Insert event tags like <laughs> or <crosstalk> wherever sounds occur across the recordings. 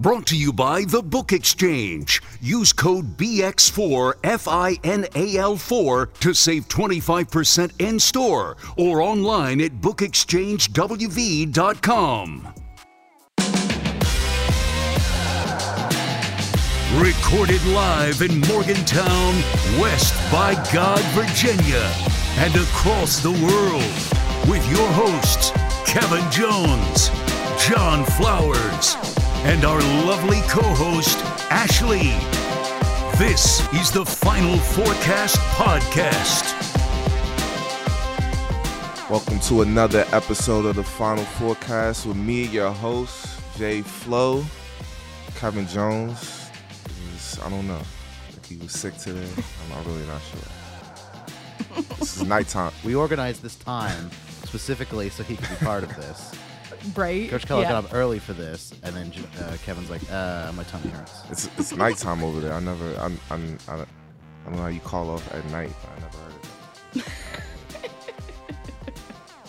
Brought to you by The Book Exchange. Use code BX4FINAL4 to save 25% in store or online at bookexchangewv.com. Recorded live in Morgantown, West by God, Virginia, and across the world with your hosts, Kevin Jones, John Flowers, and our lovely co host, Ashley. This is the Final Fourcast Podcast. Welcome to another episode of the Final Fourcast with me, your host, Jay Flow. Kevin Jones. is- I don't know. I think he was sick today. I'm not really not sure. this is nighttime. <laughs> We organized this time specifically so he could be part of this. Right? Coach Keller yeah. got up early for this, and then uh, Kevin's like, uh, my tummy hurts. It's it's nighttime over there. I never. I'm. I'm I, don't- I don't know how you call off at night. I never heard of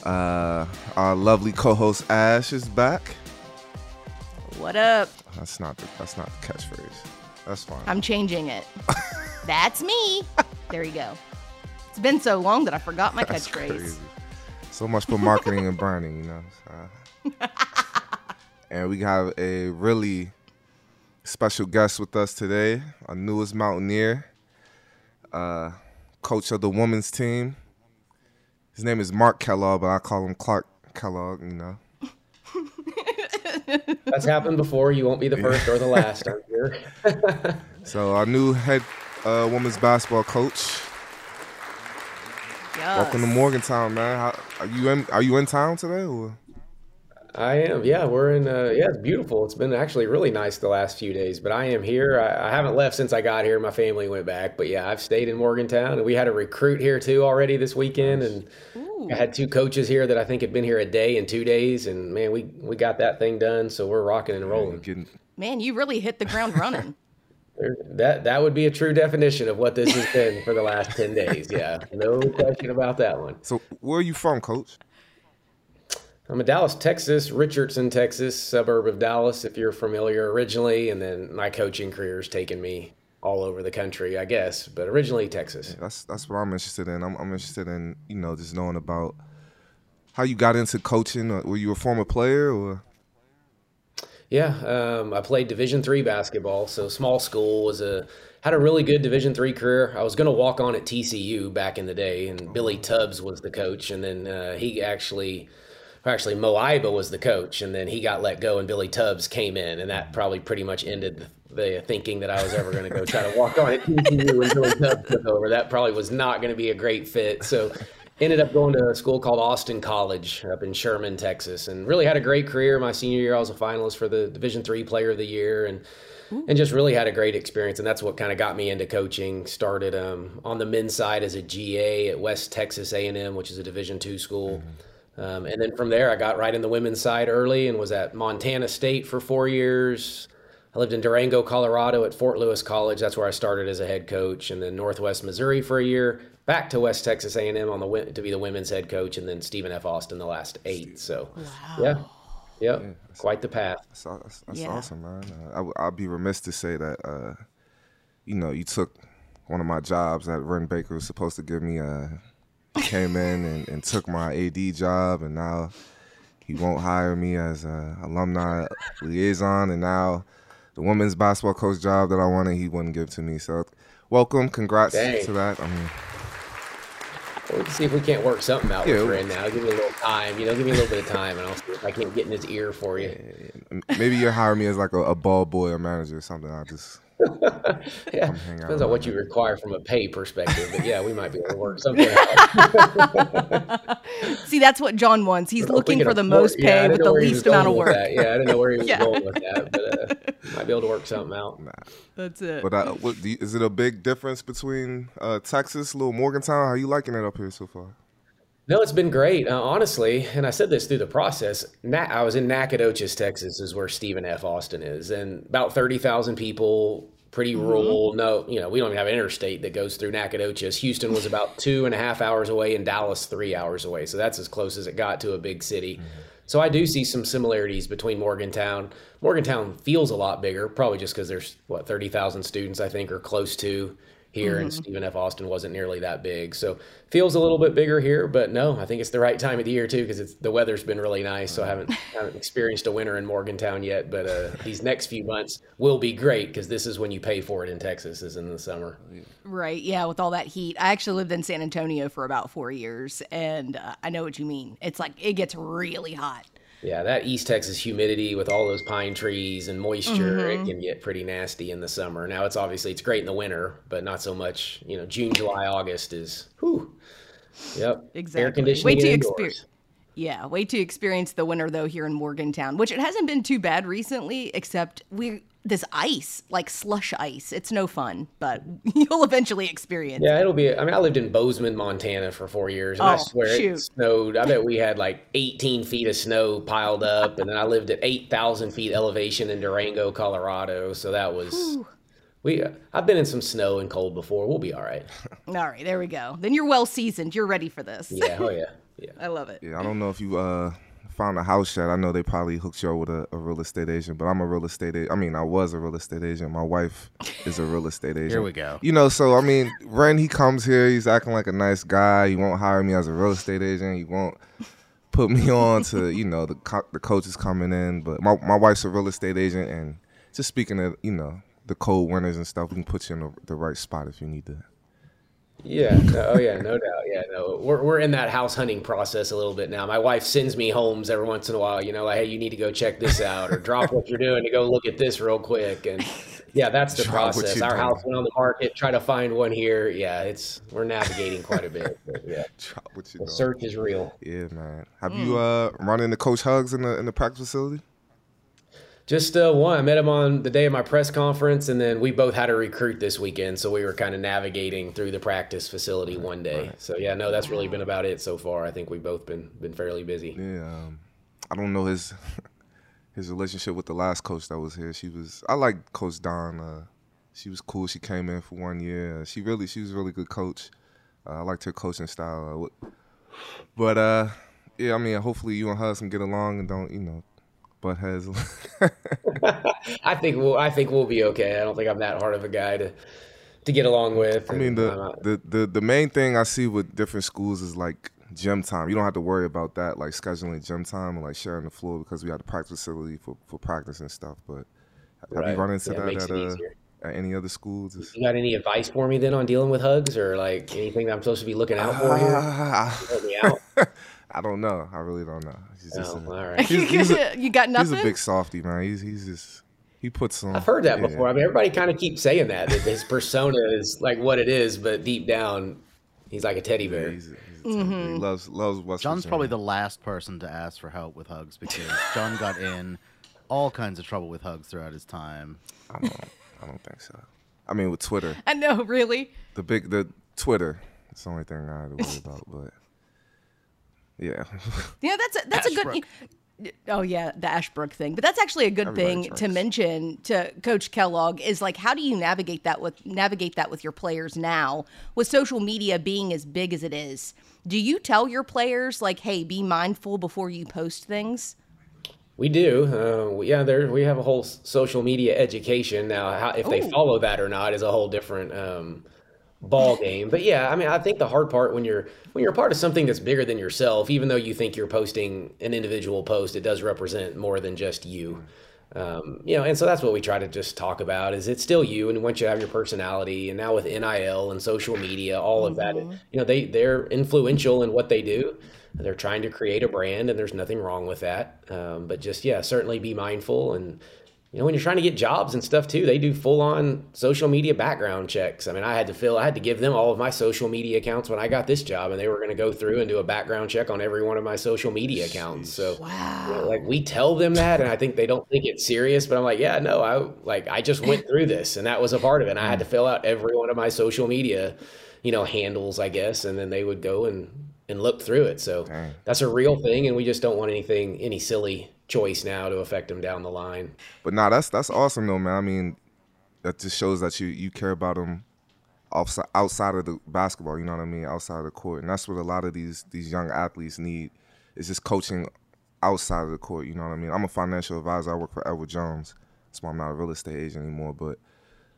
it. <laughs> uh, our lovely co-host Ash is back. What up? That's not the. That's not the catchphrase. That's fine. I'm changing it. <laughs> That's me. There you go. It's been so long that I forgot my That's catchphrase. crazy. So much for marketing and branding, you know. So- <laughs> and we have a really special guest with us today, our newest Mountaineer, uh, coach of the women's team. His name is Mark Kellogg, but I call him Clark Kellogg, you know. <laughs> That's happened before. You won't be the first or the last, I'm sure. <laughs> So our new head uh, women's basketball coach. Yes. Welcome to Morgantown, man. How, are you in? Are you in town today? Or? I am. Yeah, we're in. Uh, yeah, it's beautiful. It's been actually really nice the last few days, but I am here. I, I haven't left since I got here. My family went back, but yeah, I've stayed in Morgantown, and we had a recruit here too already this weekend, and I had two coaches here that I think had been here a day and two days, and man, we we got that thing done. So we're rocking and rolling. Man, you really hit the ground running. <laughs> That that would be a true definition of what this has been for the last ten days. Yeah, no question about that one. so where are you from, Coach? I'm in Dallas, Texas, Richardson, Texas, suburb of Dallas, if you're familiar originally. And then my coaching career has taken me all over the country, I guess, but originally Texas. That's that's what I'm interested in. I'm, I'm interested in you know just knowing about how you got into coaching. Uh, were you a former player or? Yeah, um, I played Division three basketball, so small school was a had a really good Division three career. I was going to walk on at TCU back in the day, and Billy Tubbs was the coach, and then uh, he actually. Actually, Moe Iba was the coach, and then he got let go, and Billy Tubbs came in, and that probably pretty much ended the thinking that I was ever going to go try to walk on at TCU when Billy Tubbs took over. That probably was not going to be a great fit. So, ended up going to a school called Austin College up in Sherman, Texas, and really had a great career. My senior year, I was a finalist for the Division three Player of the Year, and and just really had a great experience. And that's what kind of got me into coaching. Started um, on the men's side as a GA at West Texas A and M, which is a Division two school. Um, and then from there, I got right in the women's side early and was at Montana State for four years. I lived in Durango, Colorado at Fort Lewis College. That's where I started as a head coach, and then Northwest Missouri for a year. Back to West Texas A&M on the to be the women's head coach, and then Stephen F. Austin the last eight. So, yeah, yeah, quite the path. That's, that's, that's Yeah. awesome, man. Uh, I w- I'd be remiss to say that uh, you know you took one of my jobs that Wren Baker was supposed to give me. Uh, came in and, and took my AD job, and now he won't hire me as a alumni liaison, and now the women's basketball coach job that I wanted, he wouldn't give to me. So, welcome, congrats Dang. to that. I mean, Let's see if we can't work something out Yeah. with Wren now. Give me a little time, you know, give me a little bit of time, and I'll see if I can't get in his ear for you. maybe you'll hire me as like a, a ball boy or manager or something. I just Yeah, hang depends on what you require from a pay perspective, but yeah, we might be able to work something <laughs> out. See, that's what John wants. He's looking for the afford- most pay didn't with the where he was least amount of work. that. Yeah, I didn't know where he was <laughs> Yeah. going with that, but uh, might be able to work something out. That's it. But uh, what, do you, is it a big difference between uh, Texas, little Morgantown? How are you liking it up here so far? No, it's been great, uh, honestly. And I said this through the process. Na- I was in Nacogdoches, Texas, is where Stephen F. Austin is, and about thirty thousand people. Pretty rural. No, you know, we don't even have an interstate that goes through Nacogdoches. Houston was about two and a half hours away, and Dallas three hours away. So that's as close as it got to a big city. So I do see some similarities between Morgantown. Morgantown feels a lot bigger, probably just because there's what thirty thousand students I think are close to here, and Stephen F. Austin wasn't nearly that big. So feels a little bit bigger here, but no, I think it's the right time of the year too because it's the weather's been really nice. So I haven't haven't experienced a winter in Morgantown yet, but uh, these next few months will be great because this is when you pay for it in Texas, is in the summer. Right. Yeah. With all that heat. I actually lived in San Antonio for about four years, and uh, I know what you mean. It's like it gets really hot. Yeah, that East Texas humidity with all those pine trees and moisture, it mm-hmm. can get pretty nasty in the summer. Now it's obviously it's great in the winter, but not so much. You know, June, July, August is whew. Yep. Exactly. Air conditioning. Wait till you and exper- indoors. Yeah, wait to experience the winter though here in Morgantown, which it hasn't been too bad recently, except we this ice, like slush ice. It's no fun, but <laughs> you'll eventually experience. Yeah, it'll be. I mean, I lived in Bozeman, Montana for four years, and I Oh, swear shoot. it snowed. I bet we had like 18 feet of snow piled up, and then I lived at 8,000 feet elevation in Durango, Colorado. So that was. We, I've been in some snow and cold before. We'll be all right. <laughs> All right, there we go. Then you're well seasoned. You're ready for this. Yeah. Oh <laughs> yeah. Yeah. I love it. Yeah, I don't know if you uh found a house yet. I know they probably hooked you up with a, a real estate agent, but I'm a real estate agent. I mean, I was a real estate agent. My wife is a real estate agent. Here we go. You know, so I mean, Wren, he comes here, he's acting like a nice guy. He won't hire me as a real estate agent. He won't put me <laughs> on to, you know, the co- the coaches coming in. But my my wife's a real estate agent, and just speaking of, you know, the cold winters and stuff, we can put you in the, the right spot if you need to. Yeah. No, oh, yeah. No doubt. Yeah. No, we're we're in that house hunting process a little bit now. My wife sends me homes every once in a while. You know, like, hey, you need to go check this out, or drop what you're doing to go look at this real quick. And yeah, that's the <laughs> Drop process. Our doing. house went on the market. Try to find one here. Yeah, it's we're navigating quite a bit. But yeah, <laughs> Drop what you the doing. search is real. Yeah, man. Have you uh run into Coach Huggs in the in the practice facility? Just uh, one. I met him on the day of my press conference, and then we both had a recruit this weekend, so we were kind of navigating through the practice facility one day. So yeah, no, that's really been about it so far. I think we've both been been fairly busy. Yeah, um, I don't know his <laughs> his relationship with the last coach that was here. She was I like Coach Dawn. Uh, she was cool. She came in for one year. Uh, she really she was a really good coach. Uh, I liked her coaching style. Uh, but uh, yeah, I mean, hopefully you and her can get along and don't you know butt heads. <laughs> I think we'll I think we'll be okay. I don't think I'm that hard of a guy to to get along with. I mean, the, the the the main thing I see with different schools is like gym time. You don't have to worry about that, like scheduling gym time and like sharing the floor because we have the practice facility for, for practice and stuff. But have Right. you run into Yeah, that at, uh, at any other schools? It's- you got any advice for me then on dealing with Huggs or like anything that I'm supposed to be looking out for here? <laughs> Help me out. I don't know. I really don't know. He's just Oh, a, all <laughs> right. he's, he's <laughs> a, you got nothing. he's a big softy, man. He's he's just he puts on. I've heard that yeah. before. I mean, everybody kind of keeps saying that, that his persona is like what it is, but deep down, he's like a teddy Yeah, bear. he's, he's a he mm-hmm. loves loves West John's probably the last person to ask for help with Huggs because John got in all kinds of trouble with Huggs throughout his time. I don't, I don't think so. I mean, with Twitter, I know, really. the big the Twitter. It's the only thing I had to worry about. But yeah, Yeah, that's a, that's a good. Oh yeah, the Ashbrook thing, but that's actually a good Everybody thing to mention to Coach Kellogg is like, how do you navigate that with navigate that with your players now with social media being as big as it is? Do you tell your players like, hey, be mindful before you post things? We do. Uh, we- yeah, there we have a whole social media education now. How, if they follow that or not is a whole different um, ball game. But yeah, I mean, I think the hard part when you're when you're a part of something that's bigger than yourself, even though you think you're posting an individual post, it does represent more than just you. Um, you know, and so that's what we try to just talk about is it's still you, and once you have your personality, and now with NIL and social media, all of that, you know, they they're influential in what they do. They're trying to create a brand, and there's nothing wrong with that. Um, but just yeah, certainly be mindful, and you know, when you're trying to get jobs and stuff too, they do full on social media background checks. I mean, I had to fill, I had to give them all of my social media accounts when I got this job, and they were going to go through and do a background check on every one of my social media accounts. So you know, like we tell them that, and I think they don't think it's serious. But I'm like, yeah, no, I like I just went through this, and that was a part of it. And I had to fill out every one of my social media, you know, handles, I guess, and then they would go and and look through it. So Dang. that's a real thing, and we just don't want anything, any silly choice now to affect them down the line. but nah, that's that's awesome though, man. I mean, that just shows that you you care about them outside outside of the basketball. You know what I mean? Outside of the court, and that's what a lot of these these young athletes need is just coaching outside of the court. You know what I mean? I'm a financial advisor. I work for Edward Jones. That's why I'm not a real estate agent anymore. But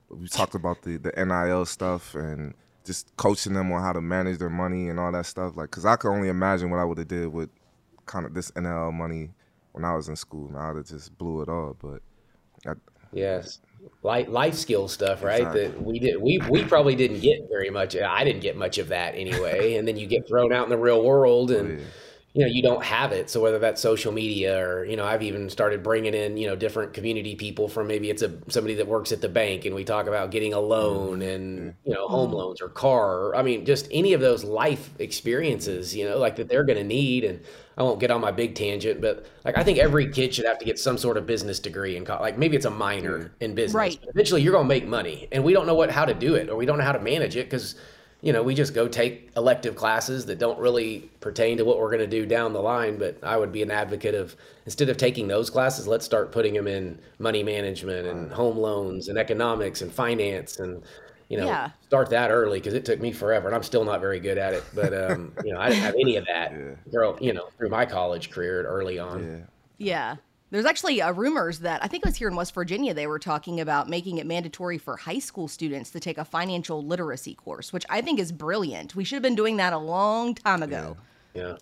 we talked about the the NIL stuff and just coaching them on how to manage their money and all that stuff. Like, cause I could only imagine what I would have did with kind of this NIL money when I was in school. I would have just blew it all. But I, Yes. Life, life skill stuff, right? Exactly. That we did. We we probably didn't get very much. I didn't get much of that anyway. and then you get thrown out in the real world, oh, and yeah. You know you don't have it. So whether that's social media or you know, I've even started bringing in you know different community people from maybe it's a somebody that works at the bank, and we talk about getting a loan mm. and you know home mm-hmm. loans or car. Or, I mean, just any of those life experiences, you know, like that they're going to need. And I won't get on my big tangent, but like I think every kid should have to get some sort of business degree in college. Like maybe it's a minor in business. Right. Eventually, you're going to make money, and we don't know what how to do it, or we don't know how to manage it because you know we just go take elective classes that don't really pertain to what we're going to do down the line. But I would be an advocate of instead of taking those classes, let's start putting them in money management and home loans and economics and finance and you know Yeah. start that early because it took me forever and I'm still not very good at it. But um, <laughs> you know I didn't have any of that through you know through my college career early on. yeah. Yeah. There's actually uh, rumors that I think it was here in West Virginia they were talking about making it mandatory for high school students to take a financial literacy course, which I think is brilliant. We should have been doing that a long time ago. Yeah,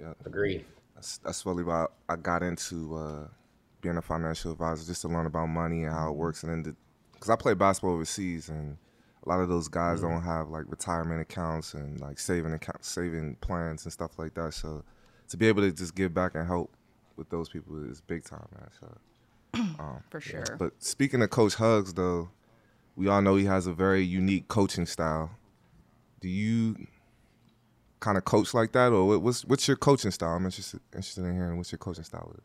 yeah. agreed. That's that's really why I got into uh, being a financial advisor, just to learn about money and how it works. And then, because I play basketball overseas, and a lot of those guys don't have like retirement accounts and like saving account, saving plans and stuff like that. So to be able to just give back and help with those people is big time, man. So. <clears throat> For sure. But speaking of Coach Huggs, though, we all know he has a very unique coaching style. Do you kind of coach like that, or what's what's your coaching style? I'm interested interested in hearing what your coaching style is.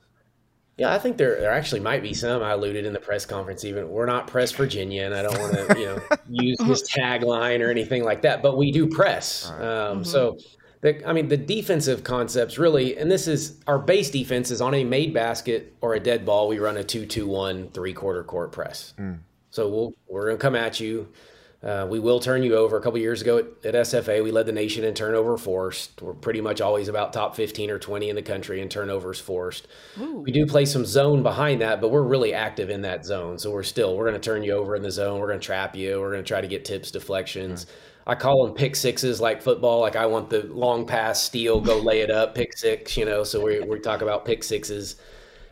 Yeah, I think there there actually might be some. I alluded in the press conference even. We're not press Virginia, and I don't want to you know <laughs> use his tagline or anything like that, but we do press. Um, So, the, I mean, the defensive concepts really, and this is our base defense is on a made basket or a dead ball. We run a two-two-one three-quarter court press. So we'll, we're going to come at you. Uh, we will turn you over. A couple years ago at, at SFA, we led the nation in turnover forced. We're pretty much always about top 15 or 20 in the country in turnovers forced. We do play some zone behind that, but we're really active in that zone. So we're still, we're going to turn you over in the zone. We're going to trap you. We're going to try to get tips, deflections. I call them pick sixes like football. Like I want the long pass, steal, go lay it up, pick six, you know. So we, we talk about pick sixes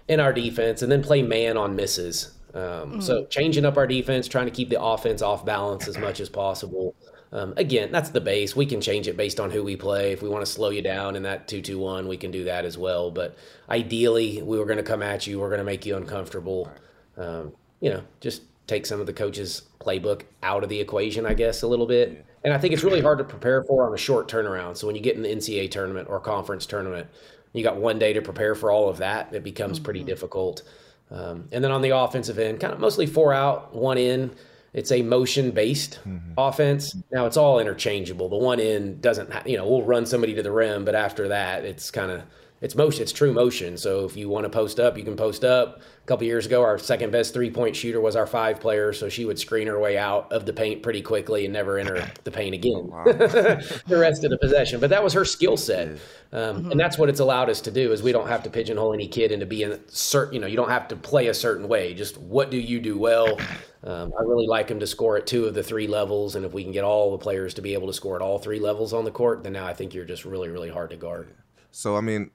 in our defense and then play man on misses. Um, So changing up our defense, trying to keep the offense off balance as much as possible. Um, again, that's the base. We can change it based on who we play. If we want to slow you down in that two-two-one, we can do that as well. But ideally, we were going to come at you. We're going to make you uncomfortable. Um, you know, just take some of the coach's playbook out of the equation, I guess, a little bit. And I think it's really hard to prepare for on a short turnaround. So when you get in the NCAA tournament or conference tournament, you got one day to prepare for all of that. It becomes pretty difficult. Um, and then on the offensive end, kind of mostly four out, one in. It's a motion based offense. Now it's all interchangeable. The one in doesn't, ha- you know, we'll run somebody to the rim, but after that, it's kind of it's motion. It's true motion. So if you want to post up, you can post up. A couple years ago, our second best three point shooter was our five player, so she would screen her way out of the paint pretty quickly and never enter the paint again. <laughs> <laughs> the rest of the possession, but that was her skill set, um, and that's what it's allowed us to do. Is we don't have to pigeonhole any kid into being certain. You know, you don't have to play a certain way. Just what do you do well? Um, I really like him to score at two of the three levels, and if we can get all the players to be able to score at all three levels on the court, then now I think you're just really, really hard to guard. So I mean,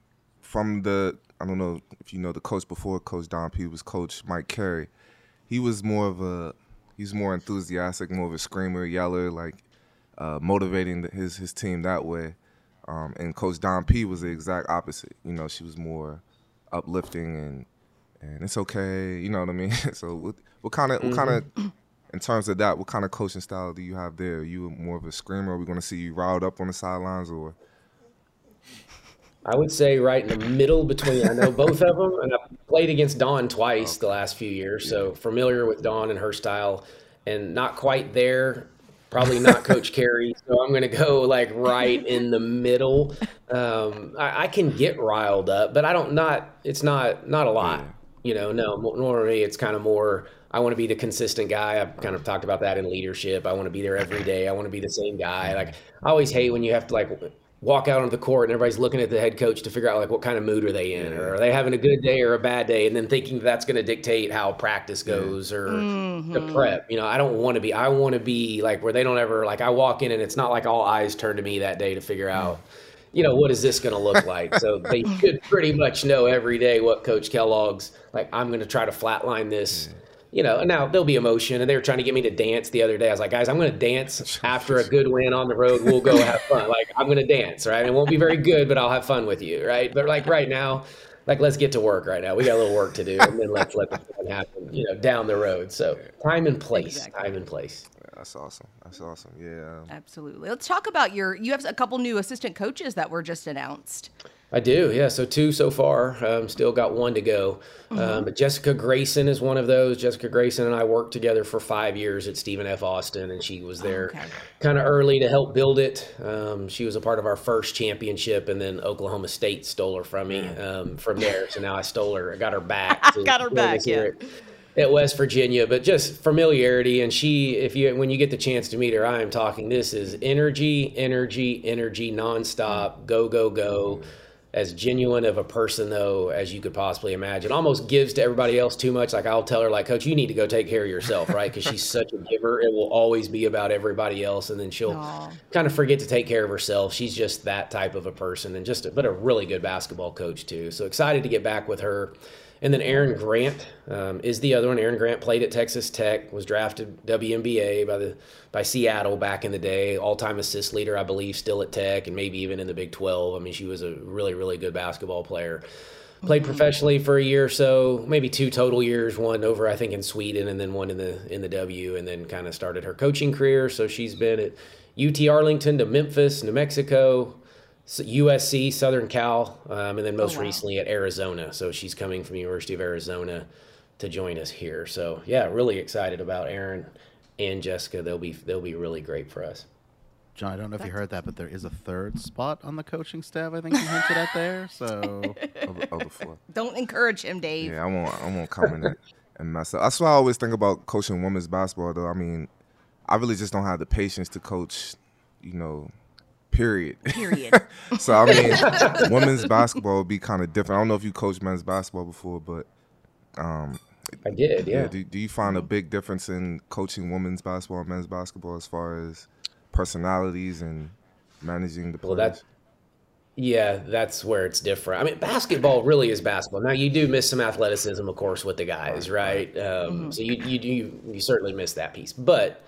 from the I don't know if you know the coach before Coach Dawn P was Coach Mike Carey. He was more of a he's more enthusiastic, more of a screamer, yeller, like uh, motivating the, his his team that way. Um, and Coach Dawn P was the exact opposite. You know, she was more uplifting and and it's okay. You know what I mean? <laughs> so what what kind of what kind of in terms of that, what kind of coaching style do you have there? Are you more of a screamer? Are we going to see you riled up on the sidelines or? I would say right in the middle between. I know both of them, and I've played against Dawn twice the last few years, so familiar with Dawn and her style, and not quite there. Probably not <laughs> Coach Carey, so I'm going to go like right in the middle. Um, I, I can get riled up, but I don't not. It's not not a lot. You know, no. Normally, it's kind of more. I want to be the consistent guy. I've kind of talked about that in leadership. I want to be there every day. I want to be the same guy. Like I always hate when you have to like walk out on the court and everybody's looking at the head coach to figure out like what kind of mood are they in? Or are they having a good day or a bad day? And then thinking that's going to dictate how practice goes or mm-hmm. the prep. You know i don't want to be i want to be like where they don't ever like i walk in and it's not like all eyes turn to me that day to figure out you know what is this going to look like? So <laughs> they should pretty much know every day what coach kellogg's like i'm going to try to flatline this you know, now there'll be emotion, and they were trying to get me to dance the other day. I was like, guys, I'm going to dance <laughs> after a good win on the road. We'll go have fun. Like, I'm going to dance, right? It won't be very good, but I'll have fun with you, right? But like right now, like let's get to work right now. We got a little work to do, and then let's let the fun happen, you know, down the road. So time and place, Exactly. time and place. That's awesome. That's awesome. Yeah. um, Absolutely. Let's talk about your. You have a couple new assistant coaches that were just announced. I do, yeah. So two so far. Um, still got one to go. Um, but Jessica Grayson is one of those. Jessica Grayson and I worked together for five years at Stephen F. Austin, and she was there Okay. kind of early to help build it. Um, she was a part of our first championship, and then Oklahoma State stole her from me um, from there. So now I stole her. I got her back. <laughs> to Got her back, yeah. at- At West Virginia, but just familiarity, and she, if you when you get the chance to meet her, I am talking. This is energy, energy, energy, nonstop, go, go, go as genuine of a person though as you could possibly imagine. Almost gives to everybody else too much. Like i'll tell her like coach you need to go take care of yourself <laughs> right? Because she's such a giver. It will always be about everybody else and then she'll Aw. kind of forget to take care of herself. She's just that type of a person and just a, but a really good basketball coach too. So excited to get back with her and then Erin Grant um, is the other one. Aaron Grant played at Texas Tech, was drafted WNBA by the by Seattle back in the day. All time assist leader, I believe, still at Tech and maybe even in the Big Twelve. I mean, she was a really really good basketball player. Played professionally for a year or so, maybe two total years. One over I think in Sweden, and then one in the in the W, and then kind of started her coaching career. So she's been at UT Arlington to Memphis, New Mexico, USC, Southern Cal, um, and then most wow. recently at Arizona. So she's coming from the University of Arizona to join us here. So yeah, really excited about Erin and Jessica. They'll be they'll be really great for us. John, I don't know if you heard that, but there is a third spot on the coaching staff. I think you hinted at there. So <laughs> Over, over. Don't encourage him, Dave. Yeah, I won't. I won't comment and, and mess up. That's why I always think about coaching women's basketball. Though I mean, I really just don't have the patience to coach. You know, period. Period. <laughs> so I mean, <laughs> women's basketball would be kind of different. I don't know if you coached men's basketball before, but I did, yeah. do, do you find a big difference in coaching women's basketball and men's basketball as far as personalities and managing the Well, players? that yeah, that's where it's different. I mean, basketball really is basketball. Now you do miss some athleticism, of course, with the guys, right? Um, So you you do you certainly miss that piece, but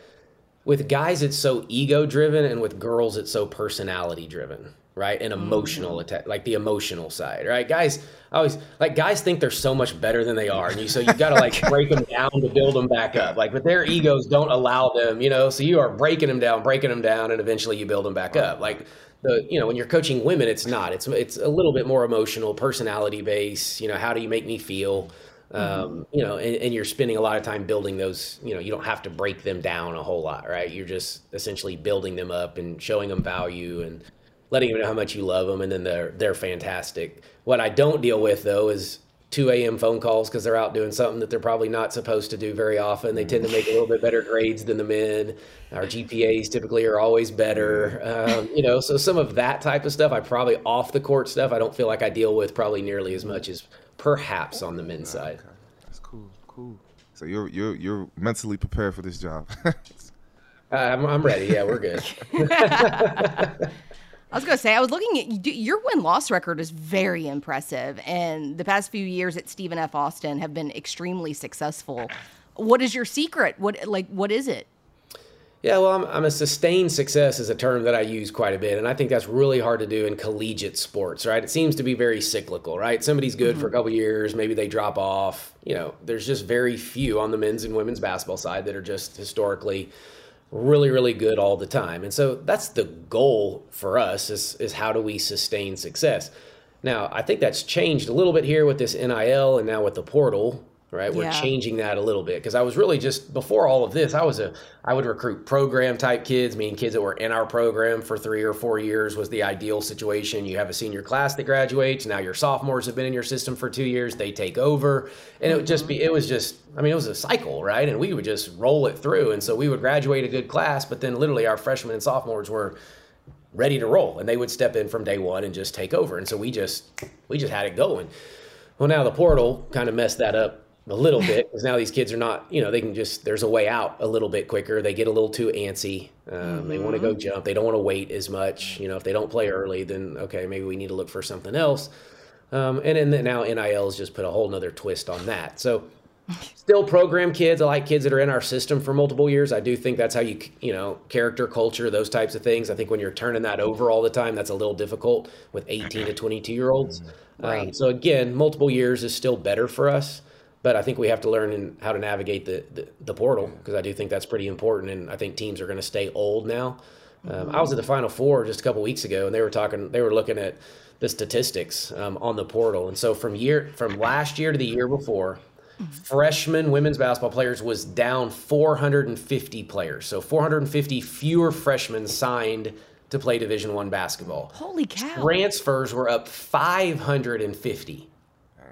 with guys it's so ego driven, and with girls it's so personality driven, right? And mm-hmm. emotional attack, like the emotional side, right? Guys, I always like guys think they're so much better than they are, and you so you got to like break them down to build them back up. Like, but their egos don't allow them, you know. So you are breaking them down, breaking them down, and eventually you build them back up. Like the you know when you're coaching women, it's not. It's it's a little bit more emotional, personality based. You know, how do you make me feel? Um, you know, and, and you're spending a lot of time building those. You know, you don't have to break them down a whole lot, right? You're just essentially building them up and showing them value and letting them know how much you love them, and then they're they're fantastic. What I don't deal with though is 2 a.m. phone calls because they're out doing something that they're probably not supposed to do very often. They tend to make a little bit better grades than the men. Our GPAs typically are always better. Um, you know, so some of that type of stuff, I probably off the court stuff, I don't feel like I deal with probably nearly as much as perhaps on the men's side. That's cool. Cool. So you're you're you're mentally prepared for this job. Uh, I'm, I'm ready. Yeah, we're good. <laughs> I was going to say, I was looking at your win loss record is very impressive, and the past few years at Stephen F. Austin have been extremely successful. What is your secret? What like what is it? Yeah, well, I'm, I'm a sustained success is a term that I use quite a bit, and I think that's really hard to do in collegiate sports, right? It seems to be very cyclical, right? Somebody's good for a mm-hmm. couple years, maybe they drop off. You know, there's just very few on the men's and women's basketball side that are just historically really, really good all the time. And so that's the goal for us is is how do we sustain success? Now, I think that's changed a little bit here with this NIL and now with the portal, right? We're Yeah. changing that a little bit because I was really just before all of this, I was a I would recruit program type kids, meaning kids that were in our program for three or four years was the ideal situation. You have a senior class that graduates, now your sophomores have been in your system for two years, they take over, and it would just be mm-hmm. it was just I mean it was a cycle, right? And we would just roll it through, and so we would graduate a good class, but then literally our freshmen and sophomores were ready to roll, and they would step in from day one and just take over. And so we just we just had it going. Well, now the portal kind of messed that up a little bit <laughs> because now these kids are not, you know, they can just there's a way out a little bit quicker. They get a little too antsy. Um, mm-hmm. They want to go jump. They don't want to wait as much. You know, if they don't play early, then okay, maybe we need to look for something else. Um, and then now NILs just put a whole nother twist on that. So <laughs> still program kids. I like kids that are in our system for multiple years. I do think that's how you, you know, character, culture, those types of things. I think when you're turning that over all the time, that's a little difficult with 18 to 22 year olds. Mm-hmm. Right. Um, so again, multiple years is still better for us. But I think we have to learn how to navigate the, the, the portal because I do think that's pretty important. And I think teams are going to stay old now. Um, I was at the Final Four just a couple weeks ago, and they were talking. They were looking at the statistics um, on the portal, and so from year from last year to the year before, freshman women's basketball players was down 450 players. So 450 fewer freshmen signed to play Division One basketball. Holy cow! Transfers were up 550.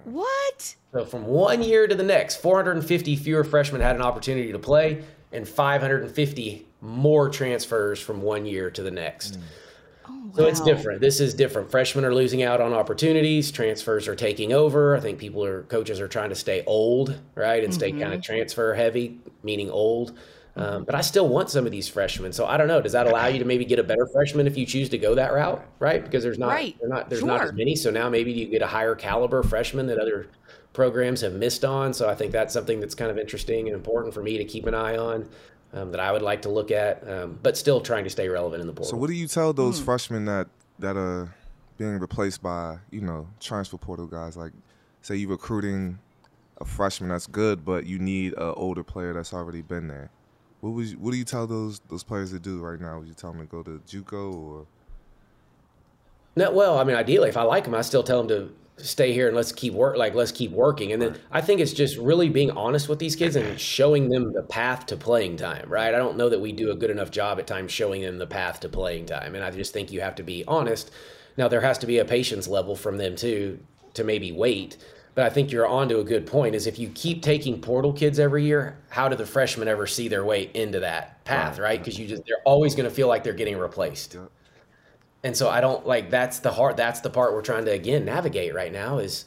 What? So from one year to the next, 450 fewer freshmen had an opportunity to play, and 550 more transfers from one year to the next. Mm. So it's different. This is different. Freshmen are losing out on opportunities. Transfers are taking over. I think people are coaches are trying to stay old, right, and mm-hmm. stay kind of transfer heavy, meaning old. Um, but I still want some of these freshmen. So I don't know. Does that allow you to maybe get a better freshman if you choose to go that route, right? Because there's not, right. not there's sure. not as many. So now maybe you get a higher caliber freshman that other programs have missed on. So I think that's something that's kind of interesting and important for me to keep an eye on um, that I would like to look at, um, but still trying to stay relevant in the portal. So, what do you tell those hmm. freshmen that that are being replaced by you know transfer portal guys? Like, say you're recruiting a freshman that's good, but you need an older player that's already been there. What would you, what do you tell those those players to do right now? Would you tell them to go to JUCO or? No, well, I mean, ideally, if I like them, I still tell them to stay here and let's keep work like let's keep working. And then i think it's just really being honest with these kids and <clears throat> showing them the path to playing time right? I don't know that we do a good enough job at times showing them the path to playing time. And i just think you have to be honest. Now there has to be a patience level from them too to maybe wait but i think you're on to a good point is if you keep taking portal kids every year how do the freshmen ever see their way into that path right. because you just they're always going to feel like they're getting replaced. And so I don't like that's the heart that's the part we're trying to again navigate right now is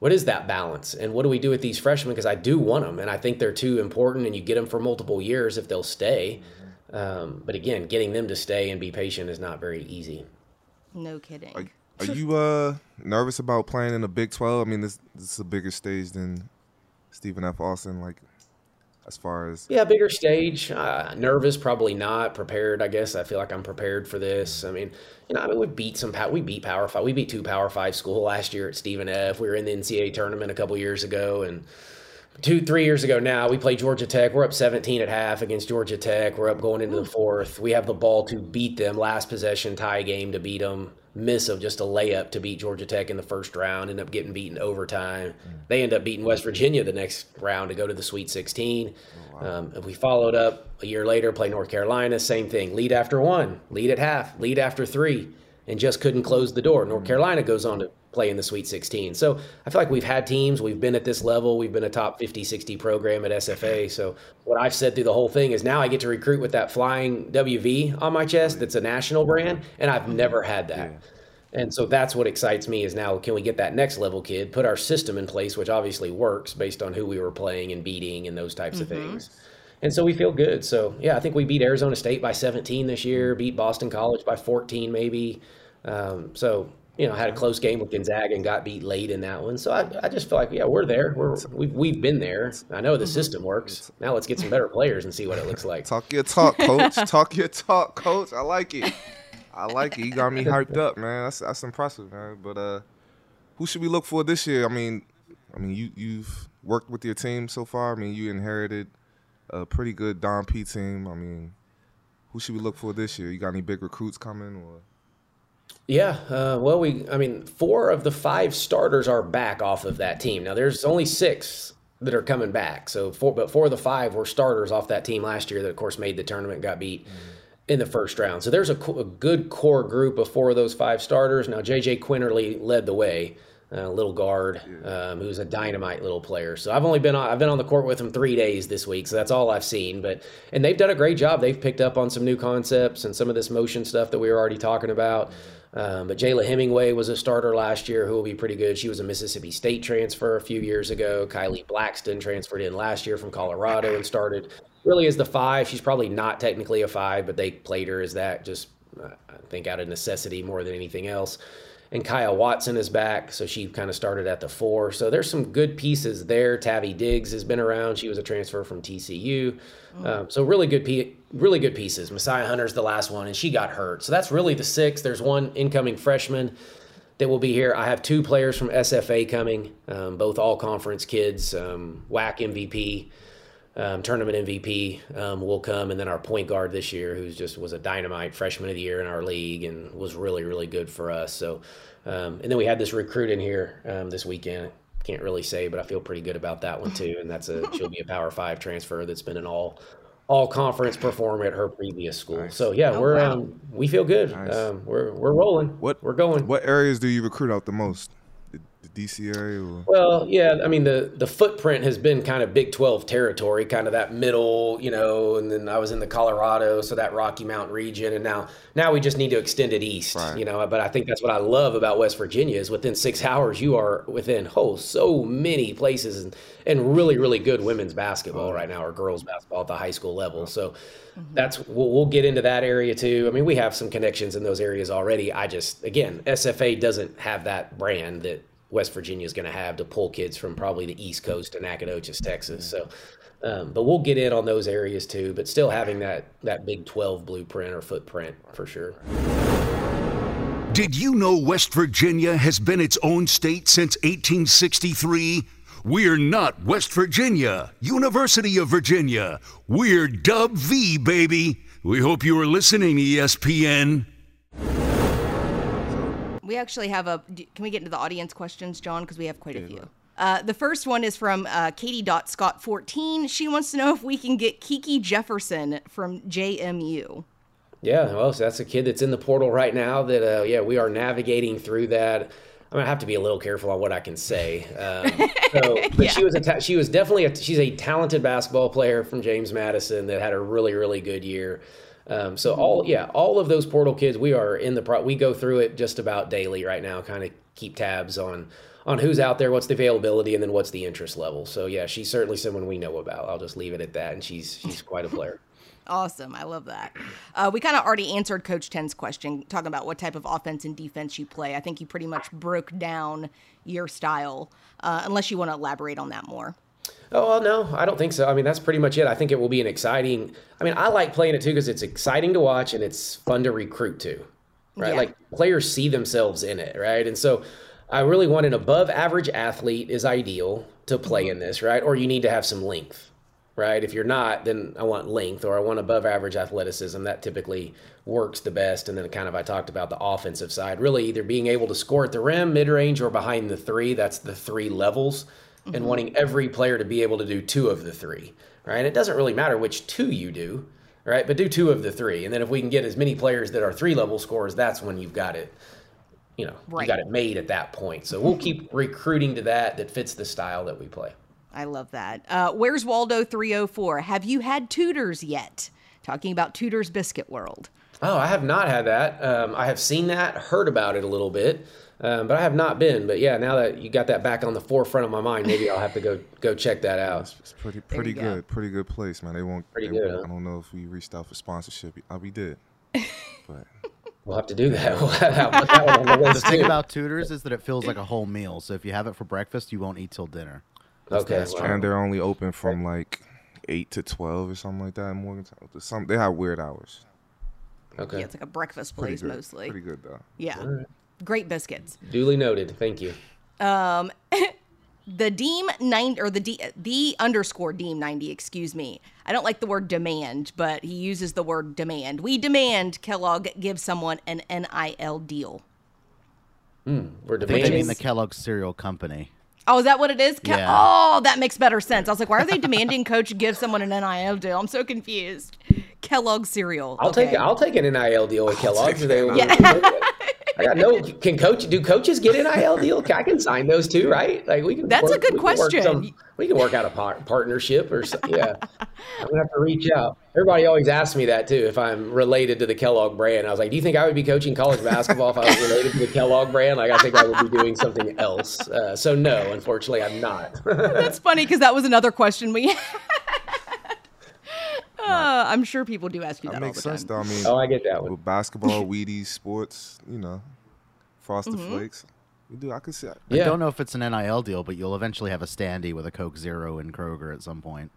what is that balance? And what do we do with these freshmen? Because I do want them and I think they're too important and you get them for multiple years if they'll stay. Um, but again getting them to stay and be patient is not very easy. No kidding are, you uh nervous about playing in the Big 12 I mean this, this is a bigger stage than Stephen F. Austin like as far as yeah bigger stage. Uh, nervous probably not. Prepared i guess. I feel like i'm prepared for this. I mean you know i mean we beat some we beat power five we beat two power five school last year at stephen f. We were in the ncaa tournament a couple years ago and two three years ago now we play georgia tech we're up 17 at half against georgia tech we're up going into the fourth we have the ball to beat them last possession tie game to beat them miss of just a layup to beat Georgia Tech in the first round, end up getting beaten overtime. Mm. They end up beating West Virginia the next round to go to the Sweet 16. Oh, wow. um, if we followed up a year later, play North Carolina, same thing. Lead after one, lead at half, lead after three, and just couldn't close the door. North mm. Carolina goes on to play in the Sweet 16. So I feel like we've had teams, we've been at this level, we've been a top 50, 60 program at SFA. So what I've said through the whole thing is now I get to recruit with that flying WV on my chest that's a national brand, and I've never had that. Yeah. And so that's what excites me is now can we get that next level kid, put our system in place, which obviously works based on who we were playing and beating and those types mm-hmm. of things. And so we feel good. So yeah, I think we beat Arizona State by 17 this year, beat Boston College by 14 maybe. Um, so you know, had a close game with Gonzaga and got beat late in that one. So I, I just feel like, yeah, we're there. We're we've, we've been there. I know the mm-hmm. system works. Now let's get some better players and see what it looks like. Talk your talk, coach. <laughs> talk your talk, coach. I like it. I like it. You got me hyped up, man. That's that's impressive, man. But uh, who should we look for this year? I mean, I mean, you you've worked with your team so far. I mean, you inherited a pretty good Dawn P team. I mean, who should we look for this year? You got any big recruits coming or? Yeah, uh, well, we, I mean, four of the five starters are back off of that team. Now, there's only six that are coming back. So, four, but four of the five were starters off that team last year that, of course, made the tournament, got beat mm-hmm. in the first round. So, there's a, a, good core group of four of those five starters. Now, JJ Quinerly led the way. uh, little guard, um, who's a dynamite little player. So I've only been on, I've been on the court with him three days this week, so that's all I've seen. But and they've done a great job. They've picked up on some new concepts and some of this motion stuff that we were already talking about. Um, but Jayla Hemingway was a starter last year, who will be pretty good. She was a Mississippi State transfer a few years ago. Kylee Blacksten transferred in last year from Colorado and started really as the five. She's probably not technically a five, but they played her as that just uh, I think out of necessity more than anything else and Kyah Watson is back, so she kind of started at the four. So there's some good pieces there. Tavy Diggs has been around; she was a transfer from TCU. Um, so really good, pe- really good pieces. Messiah Hunter's the last one, and she got hurt. So that's really the six. There's one incoming freshman that will be here. I have two players from SFA coming, um, both all conference kids, um, WAC MVP um, tournament MVP um, will come, and then our point guard this year, who's just was a dynamite freshman of the year in our league and was really really good for us. So, um, and then we had this recruit in here um, this weekend. Can't really say, but I feel pretty good about that one too. And that's a <laughs> she'll be a Power Five transfer that's been an all all conference performer at her previous school. Nice. So yeah, Oh, we're wow. um, we feel good. Nice. Um, we're we're rolling. What we're going. What areas do you recruit out the most? The, the DC area or Well, yeah, I mean the the footprint has been kind of Big 12 territory, kind of that middle, you know, and then I was in the Colorado, so that Rocky Mountain region and now now we just need to extend it east, Right. you know, but I think that's what I love about West Virginia is within 6 hours you are within oh so many places and and really really good women's basketball right now or girls basketball at the high school level. So mm-hmm. that's we'll, we'll get into that area too. I mean, we have some connections in those areas already. I just again, SFA doesn't have that brand that West Virginia is going to have to pull kids from probably the East Coast to Nacogdoches, Texas. So, um, but we'll get in on those areas too. But still having that that Big Twelve blueprint or footprint for sure. Did you know West Virginia has been its own state since 1863? We're not West Virginia, University of Virginia. We're Dub V, baby. We hope you are listening, ESPN. We actually have a. Can we get into the audience questions, John? Because we have quite a few. Uh, the first one is from uh, Katie Dot Scott 14. She wants to know if we can get Kiki Jefferson from JMU. Yeah, well, so that's a kid that's in the portal right now. That uh, yeah, we are navigating through that. I'm gonna have to be a little careful on what I can say. Um, <laughs> so, but she was a ta- she was definitely a, she's a talented basketball player from James Madison that had a really really good year. Um, so all yeah, all of those portal kids, we are in the pro. We go through it just about daily right now, kind of keep tabs on on who's out there, what's the availability, and then what's the interest level. So yeah, she's certainly someone we know about. I'll just leave it at that, and she's she's quite a player. <laughs> Awesome. I love that. Uh, we kind of already answered Coach Ten's question, talking about what type of offense and defense you play. I think you pretty much broke down your style, uh, unless you want to elaborate on that more. Oh well, no, I don't think so. I mean, that's pretty much it. I think it will be an exciting. I mean, I like playing it too because it's exciting to watch and it's fun to recruit to, right? Yeah. Like players see themselves in it, right? And so, I really want an above average athlete is ideal to play mm-hmm. in this, right? Or you need to have some length, right? If you're not, then I want length or I want above average athleticism. That typically works the best. And then kind of I talked about the offensive side, really either being able to score at the rim, mid range, or behind the three. That's the three levels. And wanting every player to be able to do two of the three, right? It doesn't really matter which two you do, right? But do two of the three. And then if we can get as many players that are three level scores, that's when you've got it you know, Right. you got it made at that point. So we'll keep recruiting to that that fits the style that we play. I love that. Uh, where's Waldo 304? Have you had Tudor's yet? Talking about Tudor's Biscuit World. Oh, I have not had that. Um, I have seen that, heard about it a little bit, um, but I have not been. But yeah, now that you got that back on the forefront of my mind, maybe I'll have to go go check that out. It's pretty pretty you go. good, pretty good place, man. They won't. Pretty they good, won't- huh? I don't know if we reached out for sponsorship. Uh, we did, <laughs> but We'll have to do that. <laughs> We'll have that, put that one on the The thing about Tudor's is that it feels like a whole meal. So if you have it for breakfast, you won't eat till dinner. okay, that's well, and they're only open from like eight to twelve or something like that in Morgantown. Some they have weird hours. okay. Yeah, it's like a breakfast place good, mostly. Pretty good though. Yeah. Great biscuits. Duly noted. Thank you. Um, <laughs> The Deem 90 or the D, the underscore Deem 90, excuse me. I don't like the word demand, but he uses the word demand. We demand Kellogg give someone an NIL deal. We're I think they demanding. mean the Kellogg cereal company. Oh, is that what it is? Ke- Yeah. Oh, that makes better sense. I was like, why are they demanding coach give someone an NIL deal? I'm so confused. Kellogg cereal. I'll okay. take I'll take an NIL deal with Kellogg's. They Yeah. I got no. Can coach do coaches get NIL deal? I can sign those too, right? Like we can. That's a good we question. some- we can work out a par- partnership or something. Yeah, I'm gonna have to reach out. Everybody always asks me that too if I'm related to the Kellogg brand. I was like, do you think I would be coaching college basketball if I was related to the Kellogg brand? Like, I think I would be doing something else. Uh, so no, unfortunately, I'm not. <laughs> That's funny because that was another question we. Uh, I'm sure people do ask you that, That all makes the sense, time. though. I mean, oh, I get that one. with basketball, Wheaties, sports, you know, Frosted Mm-hmm. Flakes. We do. I could see. I Yeah. don't know if it's an NIL deal, but you'll eventually have a standee with a Coke Zero in Kroger at some point.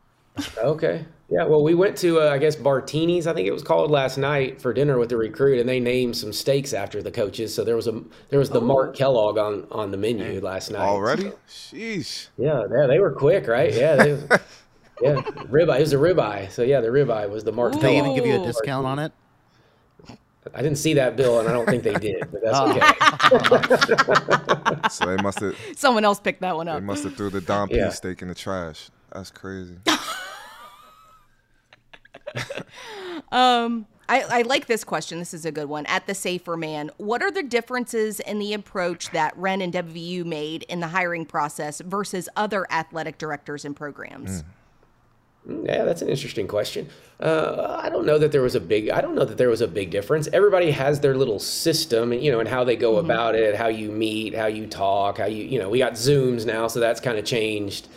Okay. Yeah. Well, we went to, uh, I guess, Bartini's, I think it was called last night for dinner with the recruit, and they named some steaks after the coaches. So there was a there was the Mark Kellogg on on the menu last night. Already? Sheesh. Yeah. Yeah. They were quick, right? Yeah. They, <laughs> yeah. Ribeye. It was a ribeye. So yeah, the ribeye was the Mark Did they even give you a discount on it? I didn't see that bill, and I don't think they did, but that's Oh. okay. <laughs> So they must have Someone else picked that one up. they must have threw the Dawn P Yeah. steak in the trash. That's crazy. <laughs> Um, I, I like this question. This is a good one. At the Safer Man, what are the differences in the approach that Wren and WVU made in the hiring process versus other athletic directors and programs? Yeah, that's an interesting question. Uh, I don't know that there was a big. I don't know that there was a big difference. Everybody has their little system, you know, and how they go about it, how you meet, how you talk, how you, you know, we got Zooms now, so that's kind of changed.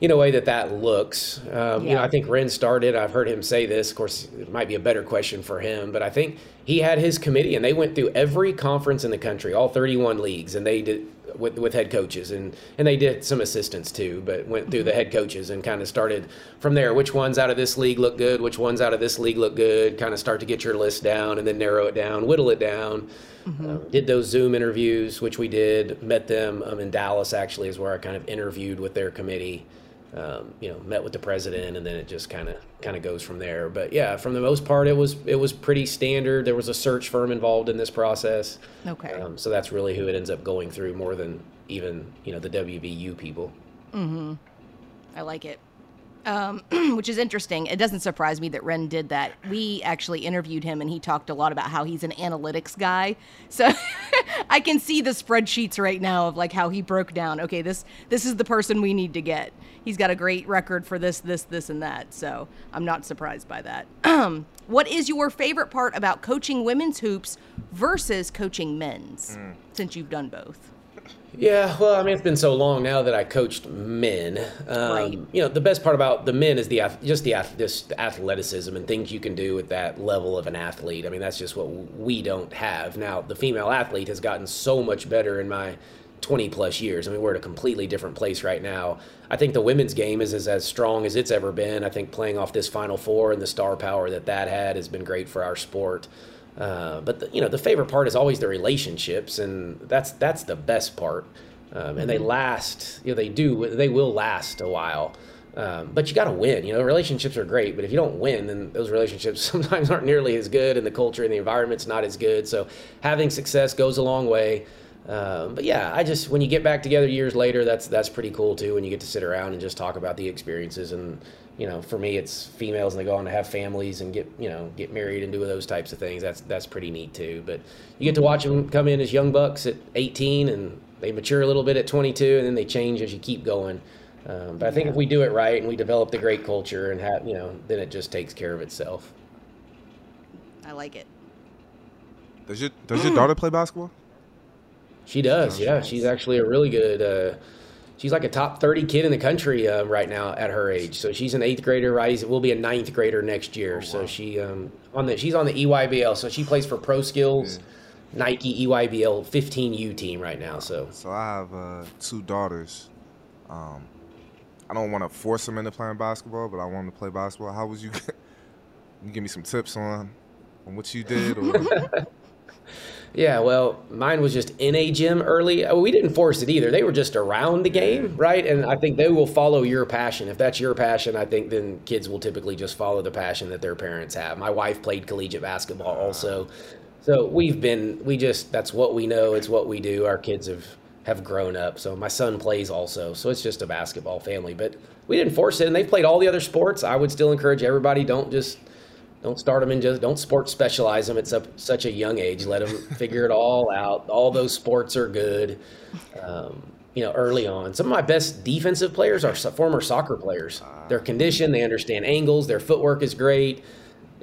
In a way that that looks, um, you know, I think Wren started. I've heard him say this. Of course, it might be a better question for him, but I think he had his committee, and they went through every conference in the country, all 31 leagues, and they did with with head coaches, and and they did some assistants too, but went through the head coaches and kind of started from there. Which ones out of this league look good? Which ones out of this league look good? Kind of start to get your list down, and then narrow it down, whittle it down. Um, did those Zoom interviews, which we did. Met them um, in Dallas. Actually, is where I kind of interviewed with their committee. Um, you know, met with the president, and then it just kind of kind of goes from there. But yeah, from the most part, it was it was pretty standard. There was a search firm involved in this process. Okay. Um, so that's really who it ends up going through more than even you know the WVU people. Mm-hmm. I like it. Um, <clears throat> which is interesting. It doesn't surprise me that Wren did that. We actually interviewed him, and he talked a lot about how he's an analytics guy. So <laughs> I can see the spreadsheets right now of like how he broke down. Okay, this this is the person we need to get. He's got a great record for this, this, this, and that. So I'm not surprised by that. <clears throat> what is your favorite part about coaching women's hoops versus coaching men's? Mm. Since you've done both. Yeah, well, I mean, it's been so long now that I coached men. Um, Right. You know, the best part about the men is the just the this athleticism and things you can do at that level of an athlete. I mean, that's just what we don't have now. The female athlete has gotten so much better in my 20 plus years. I mean, we're at a completely different place right now. I think the women's game is, is as strong as it's ever been. I think playing off this Final Four and the star power that that had has been great for our sport. Uh, but the, you know, the favorite part is always the relationships, and that's that's the best part. Um, and they last. You know, they do. They will last a while. Um, but you got to win. You know, relationships are great, but if you don't win, then those relationships <laughs> sometimes aren't nearly as good, and the culture and the environment's not as good. So having success goes a long way. Um, but yeah, I just when you get back together years later, that's that's pretty cool too. When you get to sit around and just talk about the experiences, and you know, for me, it's females and they go on to have families and get you know get married and do those types of things. That's that's pretty neat too. But you get to watch them come in as young bucks at 18, and they mature a little bit at 22, and then they change as you keep going. Um, but I think if we do it right and we develop the great culture and have you know, then it just takes care of itself. I like it. Does your Does your <clears throat> daughter play basketball? She does, yeah. She's actually a really good. Uh, she's like a top thirty kid in the country uh, right now at her age. So she's an eighth grader. Right, will be a ninth grader next year. So she um, on the she's on the EYBL. So she plays for Pro Skills, Nike E EYBL 15U team right now. So So I have uh, two daughters. Um, I don't want to force them into playing basketball, but I want them to play basketball. How was you? <laughs> you give me some tips on on what you did, or <laughs> <laughs> Yeah, well, mine was just in a gym early. Uh, We didn't force it either. They were just around the game, right? And I think they will follow your passion. If that's your passion, I think then kids will typically just follow the passion that their parents have. My wife played collegiate basketball also. So we've been we just that's what we know, it's what we do. Our kids have have grown up. So my son plays also. So it's just a basketball family, but we didn't force it and they've played all the other sports. I would still encourage everybody don't just don't start them in just don't sports specialize them at su- such a young age. Let them <laughs> figure it all out. All those sports are good. Um, you know, early on. Some of my best defensive players are former soccer players. They're conditioned. They understand angles. Their footwork is great.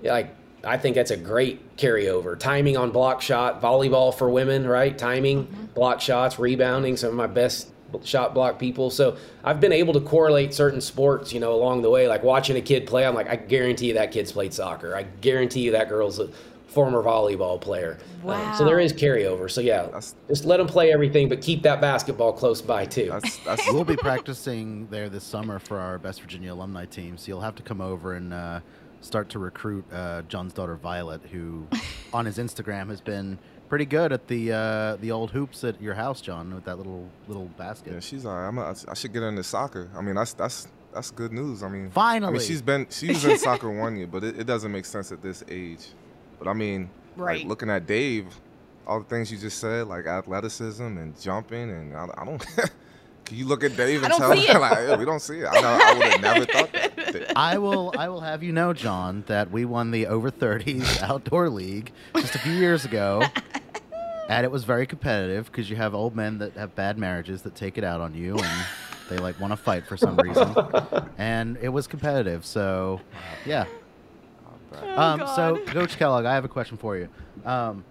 Like I think that's a great carryover. Timing on block shot, volleyball for women, right? Timing, block shots, rebounding. Some of my best shot block people. So I've been able to correlate certain sports, you know, along the way. Like watching a kid play, I'm like, I guarantee you that kid's played soccer. I guarantee you that girl's a former volleyball player. Um, so there is carryover. So yeah, That's- just let them play everything, but keep that basketball close by too. That's that's We'll be practicing there this summer for our Best Virginia alumni team, so you'll have to come over and uh, start to recruit uh, John's daughter Violet, who <laughs> on his Instagram has been pretty good at the uh, the old hoops at your house, John, with that little little basket. yeah. She's all right. I'm a, I should get her into soccer. I mean, that's that's that's good news. I mean, I Finally. mean, she's been she was in <laughs> soccer one year, but it, it doesn't make sense at this age. But I mean, Right. like looking at Dave, all the things you just said, like athleticism and jumping, and I, I don't. <laughs> Can you look at Dave and tell see him <laughs> like "Yeah, we don't see it? I, know, I would have never thought that. I will I will have you know, John, that we won the over 30s outdoor league just a few years ago. And it was very competitive because you have old men that have bad marriages that take it out on you and <laughs> they like want to fight for some reason. And it was competitive. So, yeah. Um, so, Coach Kellogg, I have a question for you. Um,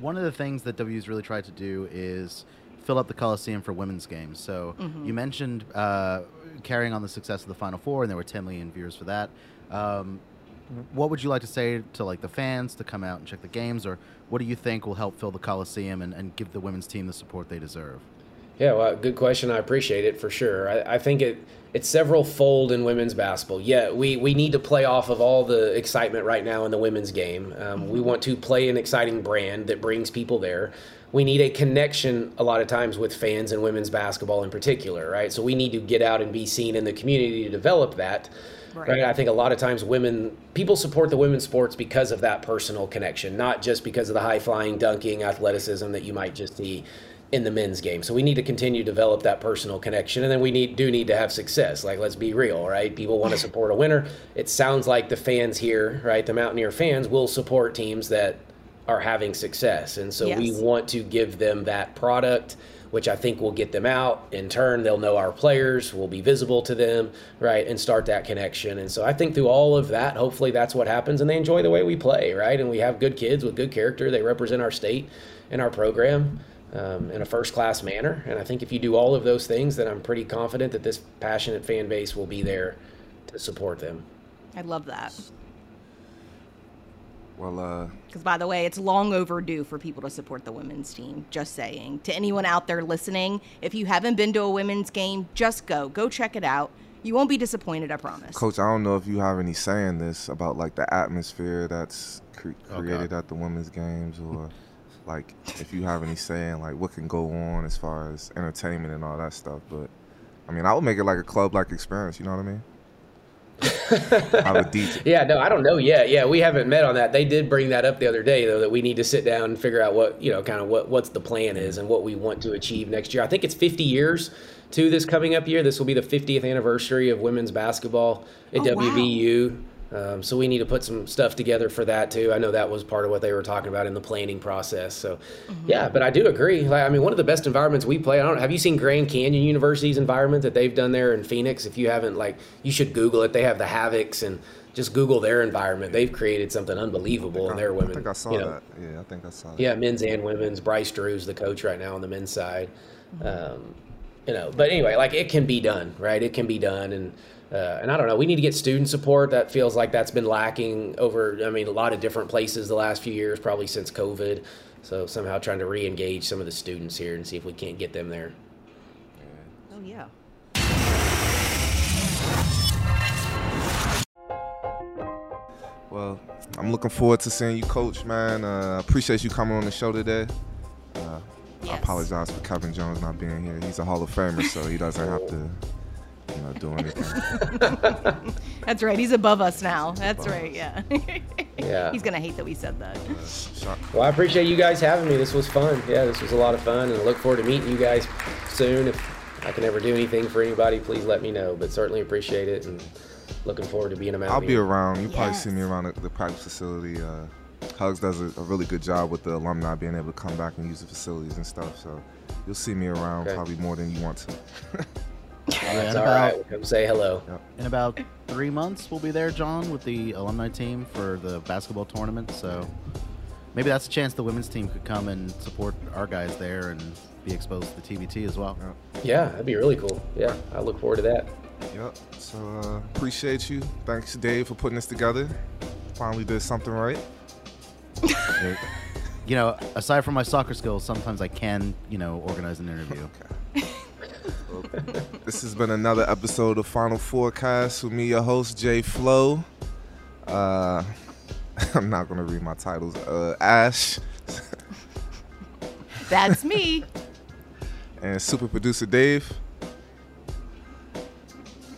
one of the things that W's really tried to do is fill up the Coliseum for women's games. So you mentioned uh, carrying on the success of the Final Four, and there were 10 million viewers for that. Um, what would you like to say to like the fans to come out and check the games, or what do you think will help fill the Coliseum and, and give the women's team the support they deserve? Yeah, well, good question. I appreciate it for sure. I, I think it it's several fold in women's basketball. Yeah, we, we need to play off of all the excitement right now in the women's game. Um, We want to play an exciting brand that brings people there. We need a connection a lot of times with fans and women's basketball in particular, right? So we need to get out and be seen in the community to develop that. Right. Right. I think a lot of times women people support the women's sports because of that personal connection, not just because of the high flying dunking athleticism that you might just see in the men's game. So we need to continue to develop that personal connection and then we need do need to have success. Like let's be real, right? People want to <laughs> support a winner. It sounds like the fans here, right? The Mountaineer fans will support teams that are having success. And so we want to give them that product which I think will get them out. In turn, they'll know our players, will be visible to them, right, and start that connection. And so I think through all of that, hopefully that's what happens, and they enjoy the way we play, right? And we have good kids with good character. They represent our state and our program um, in a first class manner. And I think if you do all of those things, then I'm pretty confident that this passionate fan base will be there to support them. I love that. Well, uh, Because, by the way, it's long overdue for people to support the women's team. Just saying. To anyone out there listening, if you haven't been to a women's game, just go. Go check it out. You won't be disappointed, I promise. Coach, I don't know if you have any saying this about like the atmosphere that's cre- created God. at the women's games, or like if you have any saying like what can go on as far as entertainment and all that stuff. But I mean, I would make it like a club-like experience. You know what I mean? Have a DJ. Yeah, no, I don't know yet. Yeah, we haven't met on that. They did bring that up the other day, though, that we need to sit down and figure out what you know, kind of what what's the plan is and what we want to achieve next year. I think it's 50 years to this coming up year. This will be the 50th anniversary of women's basketball at Oh, wow. WVU. Um, so we need to put some stuff together for that too. I know that was part of what they were talking about in the planning process. So, yeah, but I do agree. Like, I mean, one of the best environments we play. I don't. Have you seen Grand Canyon University's environment that they've done there in Phoenix? If you haven't, like, you should Google it. They have the Havocs and just Google their environment. They've created something unbelievable in their women. I think I saw you know. that. Yeah, I think I saw that. Yeah, men's and women's. Bryce Drew's the coach right now on the men's side. Um, you know, but anyway, like it can be done, right? It can be done, and uh, and I don't know. We need to get student support. That feels like that's been lacking over. I mean, a lot of different places the last few years, probably since COVID. So somehow trying to re-engage some of the students here and see if we can't get them there. Oh, yeah. Well, I'm looking forward to seeing you, Coach. Man, uh, appreciate you coming on the show today. Uh, I apologize for Kevin Jones not being here. He's a Hall of Famer, so he doesn't have to, you know, do anything. <laughs> That's right. He's above us now. That's right. Yeah. Yeah. <laughs> He's going to hate that we said that. Well, I appreciate you guys having me. This was fun. Yeah, this was a lot of fun, and I look forward to meeting you guys soon. If I can ever do anything for anybody, please let me know. But certainly appreciate it, and looking forward to being a Mount I'll be around. You probably see me around the, the practice facility. Uh, Huggs does a, a really good job with the alumni being able to come back and use the facilities and stuff. So you'll see me around Okay. probably more than you want to. <laughs> That's and all about- right. Come say hello. In about three months, we'll be there, John, with the alumni team for the basketball tournament. So maybe that's a chance the women's team could come and support our guys there and be exposed to the TBT as well. Yeah, that'd be really cool. Yeah, I look forward to that. Yep. So uh, appreciate you. Thanks, Dave, for putting this together. Finally did something right. You know, aside from my soccer skills, sometimes I can, you know, organize an interview. <laughs> This has been another episode of Final Fourcast with me, your host Jay Flow. Uh, <laughs> I'm not gonna read my titles. Uh, Ash <laughs> That's me. and super producer Dave,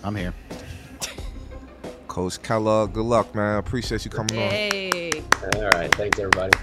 I'm here. Coach Kellogg. Good luck, man. Appreciate you coming on. Hey. All right. Thanks, everybody.